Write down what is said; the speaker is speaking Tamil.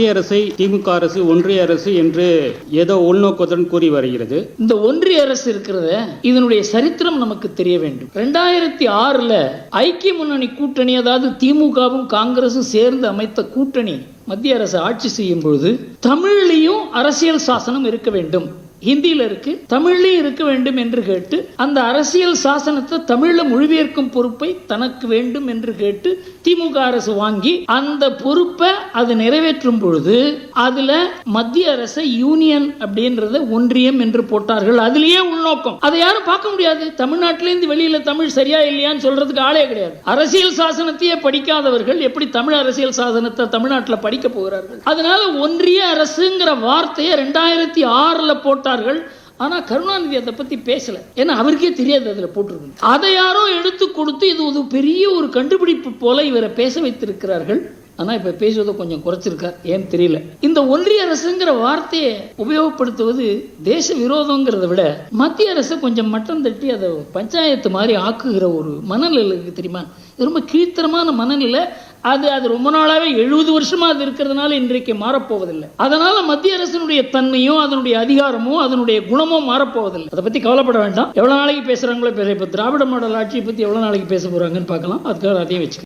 மத்திய அரசை திமுக அரசு ஒன்றிய அரசு என்று ஏதோ உள்நோக்கத்துடன் கூறி வருகிறது. இந்த ஒன்றிய அரசு இருக்கிறத இதனுடைய சரித்திரம் நமக்கு தெரிய வேண்டும். ரெண்டாயிரத்தி ஆறுல ஐக்கிய முன்னணி கூட்டணி அதாவது திமுகவும் காங்கிரசும் சேர்ந்து அமைத்த கூட்டணி மத்திய அரசு ஆட்சி செய்யும் பொழுது தமிழ்லையும் அரசியல் சாசனம் இருக்க வேண்டும். ஹிந்தியில இருக்கு தமிழ்லையும் இருக்க வேண்டும் என்று கேட்டு அந்த அரசியல் சாசனத்தை தமிழ்ல மொழிபெயர்க்கும் பொறுப்பை தனக்கு வேண்டும் என்று கேட்டு திமுக அரசு வாங்கி அந்த பொறுப்பை அது நிறைவேற்றும் பொழுது அதுல மத்திய அரசை யூனியன் அப்படின்றத ஒன்றியம் என்று போட்டார்கள். அதுலயே உள்நோக்கம். அதை யாரும் பார்க்க முடியாது. தமிழ்நாட்டிலேருந்து வெளியில தமிழ் சரியா இல்லையான்னு சொல்றதுக்கு ஆளே கிடையாது. அரசியல் சாசனத்தையே படிக்காதவர்கள் எப்படி தமிழ் அரசியல் சாசனத்தை தமிழ்நாட்டில் படிக்க போகிறார்கள்? அதனால ஒன்றிய அரசுங்கிற வார்த்தையை ரெண்டாயிரத்தி ஆறுல போட்டார்கள். ஆனால் கருணாநிதி அதை பத்தி பேசல. ஏன்னா அவருக்கே தெரியாது அதுல போட்டிருக்கு அதை யாரோ எடுத்து கொடுத்து இது ஒரு பெரிய ஒரு கண்டுபிடிப்பு போல இவரை பேச வைத்திருக்கிறார்கள். ஆனால் இப்போ பேசுவதை கொஞ்சம் குறைச்சிருக்கார் ஏன்னு தெரியல. இந்த ஒன்றிய அரசுங்கிற வார்த்தையை உபயோகப்படுத்துவது தேச விரோதங்கிறத விட மத்திய அரசு கொஞ்சம் மட்டம் தட்டி அதை பஞ்சாயத்து மாதிரி ஆக்குகிற ஒரு மனநிலை இருக்குது தெரியுமா? இது ரொம்ப கீழ்த்தரமான மனநிலை. அது அது ரொம்ப நாளாவே எழுபது வருஷமா அது இருக்கிறதுனால இன்றைக்கு மாறப்போவதில்லை. அதனால மத்திய அரசினுடைய தன்மையும் அதனுடைய அதிகாரமும் அதனுடைய குணமும் மாறப்போவதில்லை. அதை பத்தி கவலைப்பட வேண்டாம். எவ்வளவு நாளைக்கு பேசுறாங்களோ பேச இப்போ திராவிட மாடல் ஆட்சியை பத்தி எவ்வளவு நாளைக்கு பேச போறாங்கன்னு பார்க்கலாம். அதுக்காக அதையும் வச்சுக்கலாம்